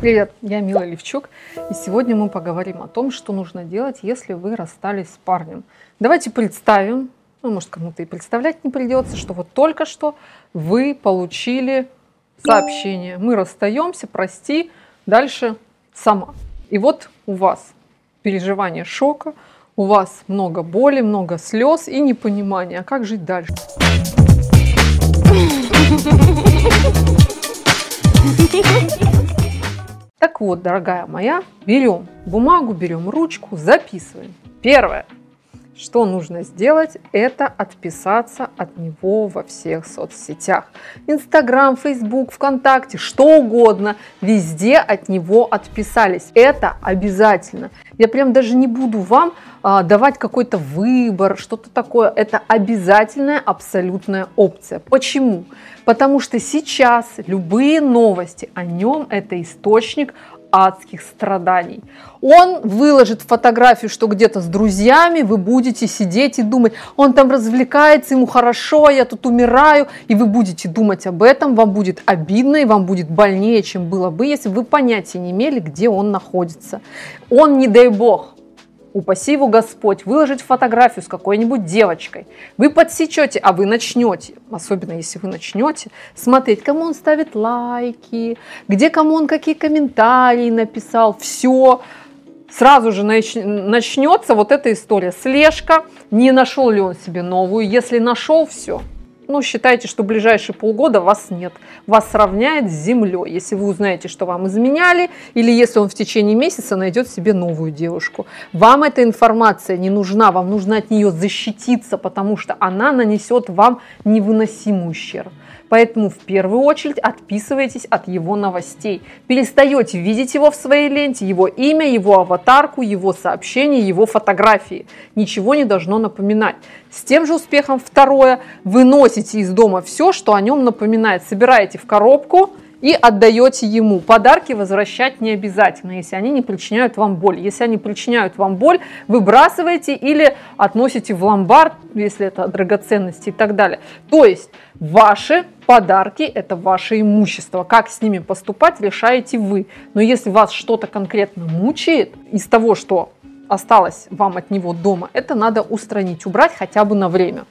Привет, я Мила Левчук, и сегодня мы поговорим о том, что нужно делать, если вы расстались с парнем. Давайте представим, ну, может, кому-то и представлять не придется, что вот только что вы получили сообщение. Мы расстаемся, прости, дальше сама. И вот у вас переживание шока, у вас много боли, много слез и непонимания, а как жить дальше. Так вот, дорогая моя, берем бумагу, берем ручку, записываем. Первое, что нужно сделать, это отписаться от него во всех соцсетях. Инстаграм, Фейсбук, ВКонтакте, что угодно, везде от него отписались. Это обязательно. Я прям даже не буду вам а, давать какой-то выбор, что-то такое. Это обязательная абсолютная опция. Почему? Потому что сейчас любые новости о нем это источник адских страданий. Он выложит фотографию, что где-то с друзьями вы будете сидеть и думать, он там развлекается, ему хорошо, а я тут умираю, и вы будете думать об этом, вам будет обидно и вам будет больнее, чем было бы, если бы вы понятия не имели, где он находится. Он, не дай бог, упаси его Господь, выложить фотографию с какой-нибудь девочкой. Вы подсечете, а вы начнете, особенно если вы начнете, смотреть, кому он ставит лайки, где кому он какие комментарии написал, все. Сразу же начнется вот эта история. Слежка, не нашел ли он себе новую. Если нашел, все, ну, считайте, что ближайшие полгода вас нет. Вас сравняет с землей, если вы узнаете, что вам изменяли, или если он в течение месяца найдет себе новую девушку. Вам эта информация не нужна, вам нужно от нее защититься, потому что она нанесет вам невыносимый ущерб. Поэтому в первую очередь отписывайтесь от его новостей. Перестаете видеть его в своей ленте, его имя, его аватарку, его сообщения, его фотографии. Ничего не должно напоминать. С тем же успехом второе, выносите из дома все, что о нем напоминает. Собираете в коробку, и отдаете ему. Подарки возвращать не обязательно, если они не причиняют вам боль. Если они причиняют вам боль, выбрасываете или относите в ломбард, если это драгоценности и так далее. То есть ваши подарки – это ваше имущество. Как с ними поступать, решаете вы. Но если вас что-то конкретно мучает из того, что осталось вам от него дома, это надо устранить, убрать хотя бы на время.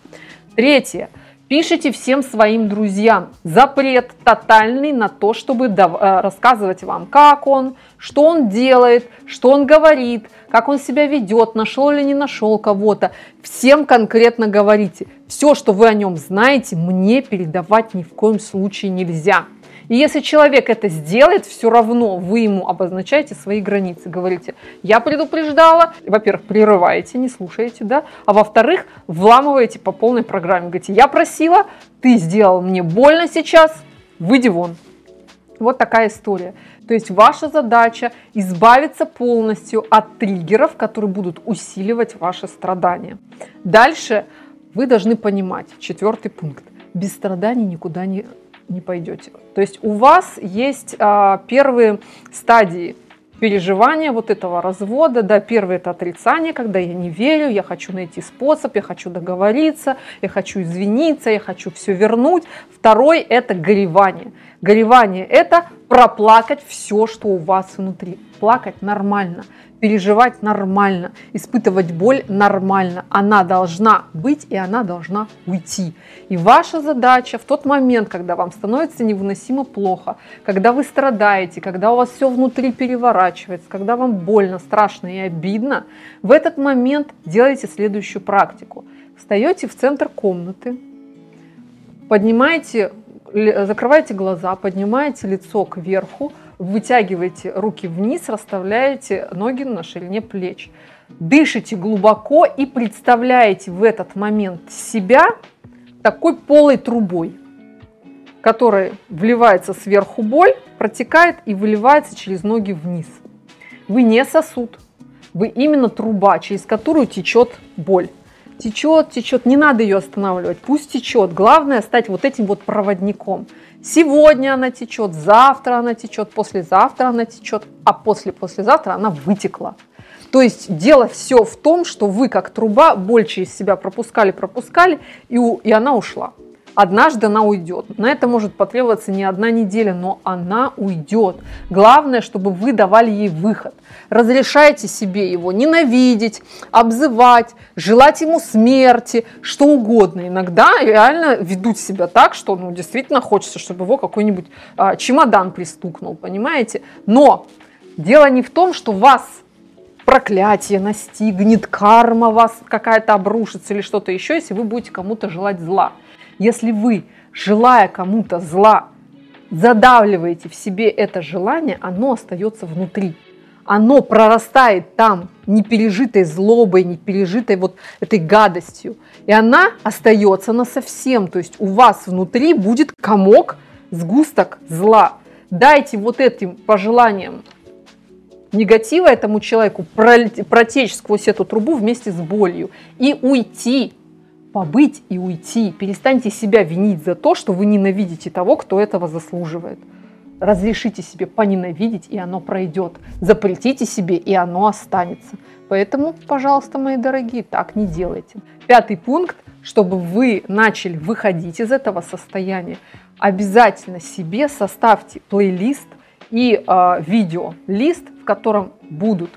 Третье – Пишите всем своим друзьям. Запрет тотальный на то, чтобы э, рассказывать вам, как он, что он делает, что он говорит, как он себя ведет, нашел или не нашел кого-то. Всем конкретно говорите. Все, что вы о нем знаете, мне передавать ни в коем случае нельзя. И если человек это сделает, все равно вы ему обозначаете свои границы. Говорите, я предупреждала. Во-первых, прерываете, не слушаете, да? А во-вторых, вламываете по полной программе. Говорите, я просила, ты сделал мне больно сейчас, выйди вон. Вот такая история. То есть ваша задача избавиться полностью от триггеров, которые будут усиливать ваши страдания. Дальше вы должны понимать, четвертый пункт, без страданий никуда не не пойдете. То есть у вас есть а, первые стадии переживания вот этого развода. Да, первый это отрицание, когда я не верю, я хочу найти способ, я хочу договориться, я хочу извиниться, я хочу все вернуть. Второй это горевание. Горевание это проплакать все, что у вас внутри. Плакать нормально переживать нормально, испытывать боль нормально. Она должна быть и она должна уйти. И ваша задача в тот момент, когда вам становится невыносимо плохо, когда вы страдаете, когда у вас все внутри переворачивается, когда вам больно, страшно и обидно, в этот момент делайте следующую практику. Встаете в центр комнаты, поднимаете, закрываете глаза, поднимаете лицо кверху, вытягиваете руки вниз, расставляете ноги на ширине плеч. Дышите глубоко и представляете в этот момент себя такой полой трубой, которая вливается сверху боль, протекает и выливается через ноги вниз. Вы не сосуд, вы именно труба, через которую течет боль. Течет, течет, не надо ее останавливать, пусть течет. Главное стать вот этим вот проводником. Сегодня она течет, завтра она течет, послезавтра она течет, а после-послезавтра она вытекла. То есть дело все в том, что вы как труба боль через себя пропускали, пропускали, и, у, и она ушла. Однажды она уйдет. На это может потребоваться не одна неделя, но она уйдет. Главное, чтобы вы давали ей выход. Разрешайте себе его ненавидеть, обзывать, желать ему смерти, что угодно. Иногда реально ведут себя так, что ну, действительно хочется, чтобы его какой-нибудь а, чемодан пристукнул, понимаете? Но дело не в том, что вас проклятие настигнет, карма вас какая-то обрушится или что-то еще, если вы будете кому-то желать зла. Если вы, желая кому-то зла, задавливаете в себе это желание, оно остается внутри. Оно прорастает там непережитой злобой, непережитой вот этой гадостью. И она остается на совсем. То есть у вас внутри будет комок, сгусток зла. Дайте вот этим пожеланиям негатива этому человеку протечь сквозь эту трубу вместе с болью и уйти, побыть и уйти. Перестаньте себя винить за то, что вы ненавидите того, кто этого заслуживает. Разрешите себе поненавидеть, и оно пройдет. Запретите себе, и оно останется. Поэтому, пожалуйста, мои дорогие, так не делайте. Пятый пункт, чтобы вы начали выходить из этого состояния, обязательно себе составьте плейлист и э, видео лист, в котором будут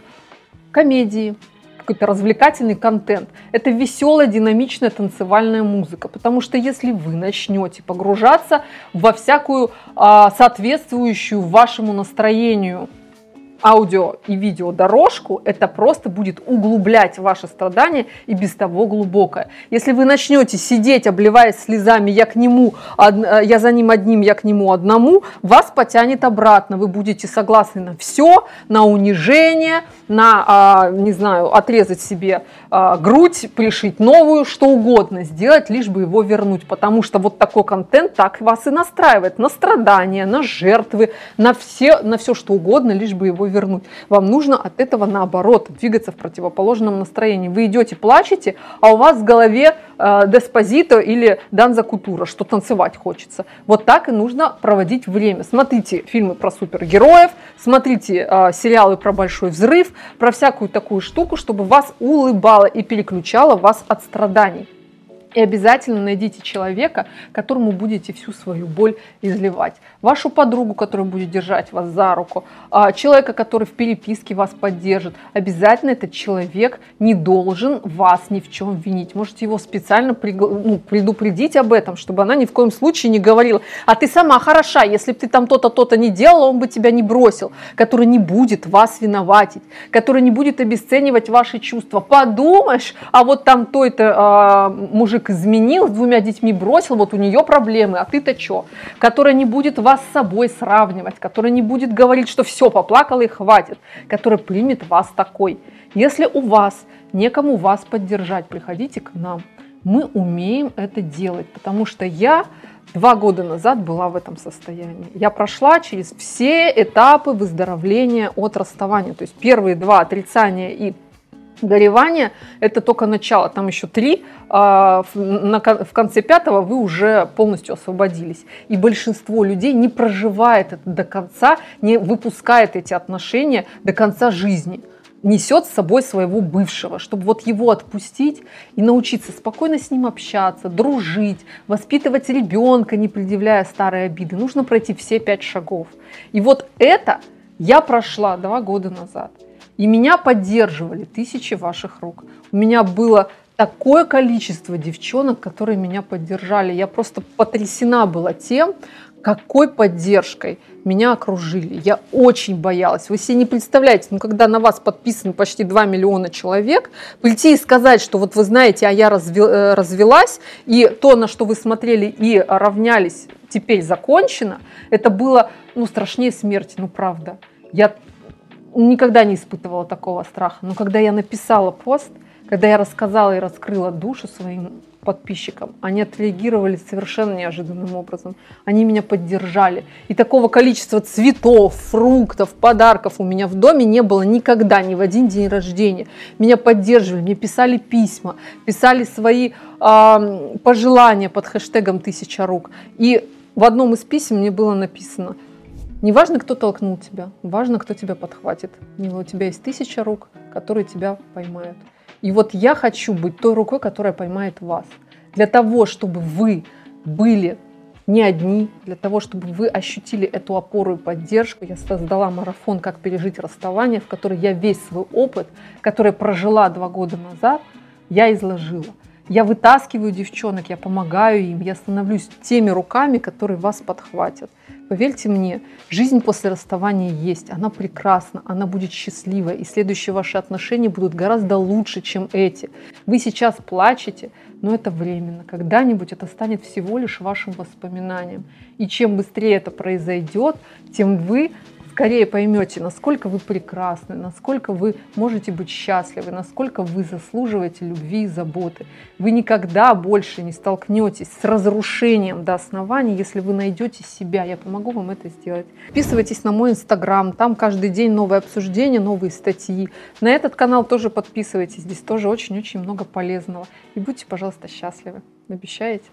комедии, какой-то развлекательный контент. Это веселая, динамичная танцевальная музыка. Потому что если вы начнете погружаться во всякую а, соответствующую вашему настроению аудио и видео дорожку, это просто будет углублять ваше страдание и без того глубокое. Если вы начнете сидеть, обливаясь слезами, я к нему, э, я за ним одним, я к нему одному, вас потянет обратно. Вы будете согласны на все, на унижение, на, а, не знаю, отрезать себе а, грудь, пришить новую, что угодно сделать, лишь бы его вернуть. Потому что вот такой контент так вас и настраивает на страдания, на жертвы, на все, на все что угодно, лишь бы его вернуть. Вам нужно от этого наоборот двигаться в противоположном настроении. Вы идете, плачете, а у вас в голове э, Деспозито или Данза Кутура, что танцевать хочется. Вот так и нужно проводить время. Смотрите фильмы про супергероев, смотрите э, сериалы про большой взрыв, про всякую такую штуку, чтобы вас улыбало и переключало вас от страданий. И обязательно найдите человека, которому будете всю свою боль изливать. Вашу подругу, которая будет держать вас за руку, а, человека, который в переписке вас поддержит. Обязательно этот человек не должен вас ни в чем винить. Можете его специально ну, предупредить об этом, чтобы она ни в коем случае не говорила, а ты сама хороша, если бы ты там то-то, то-то не делала, он бы тебя не бросил. Который не будет вас виноватить, который не будет обесценивать ваши чувства. Подумаешь, а вот там той-то э, мужик мужик изменил, с двумя детьми бросил, вот у нее проблемы, а ты-то что? Которая не будет вас с собой сравнивать, которая не будет говорить, что все, поплакала и хватит, которая примет вас такой. Если у вас некому вас поддержать, приходите к нам. Мы умеем это делать, потому что я два года назад была в этом состоянии. Я прошла через все этапы выздоровления от расставания. То есть первые два отрицания и горевание – это только начало, там еще три, а в конце пятого вы уже полностью освободились. И большинство людей не проживает это до конца, не выпускает эти отношения до конца жизни несет с собой своего бывшего, чтобы вот его отпустить и научиться спокойно с ним общаться, дружить, воспитывать ребенка, не предъявляя старые обиды. Нужно пройти все пять шагов. И вот это я прошла два года назад. И меня поддерживали тысячи ваших рук. У меня было такое количество девчонок, которые меня поддержали. Я просто потрясена была тем, какой поддержкой меня окружили. Я очень боялась. Вы себе не представляете, ну, когда на вас подписано почти 2 миллиона человек, прийти и сказать, что вот вы знаете, а я э, развелась, и то, на что вы смотрели и равнялись, теперь закончено, это было ну, страшнее смерти, ну правда. Я никогда не испытывала такого страха. Но когда я написала пост, когда я рассказала и раскрыла душу своим подписчикам, они отреагировали совершенно неожиданным образом. Они меня поддержали. И такого количества цветов, фруктов, подарков у меня в доме не было никогда, ни в один день рождения. Меня поддерживали, мне писали письма, писали свои э, пожелания под хэштегом «Тысяча рук». И в одном из писем мне было написано – не важно, кто толкнул тебя, важно, кто тебя подхватит. У тебя есть тысяча рук, которые тебя поймают. И вот я хочу быть той рукой, которая поймает вас. Для того, чтобы вы были не одни, для того, чтобы вы ощутили эту опору и поддержку. Я создала марафон «Как пережить расставание», в который я весь свой опыт, который прожила два года назад, я изложила. Я вытаскиваю девчонок, я помогаю им, я становлюсь теми руками, которые вас подхватят. Поверьте мне, жизнь после расставания есть, она прекрасна, она будет счастливой, и следующие ваши отношения будут гораздо лучше, чем эти. Вы сейчас плачете, но это временно. Когда-нибудь это станет всего лишь вашим воспоминанием. И чем быстрее это произойдет, тем вы скорее поймете, насколько вы прекрасны, насколько вы можете быть счастливы, насколько вы заслуживаете любви и заботы. Вы никогда больше не столкнетесь с разрушением до основания, если вы найдете себя. Я помогу вам это сделать. Подписывайтесь на мой инстаграм, там каждый день новые обсуждения, новые статьи. На этот канал тоже подписывайтесь, здесь тоже очень-очень много полезного. И будьте, пожалуйста, счастливы. Обещаете?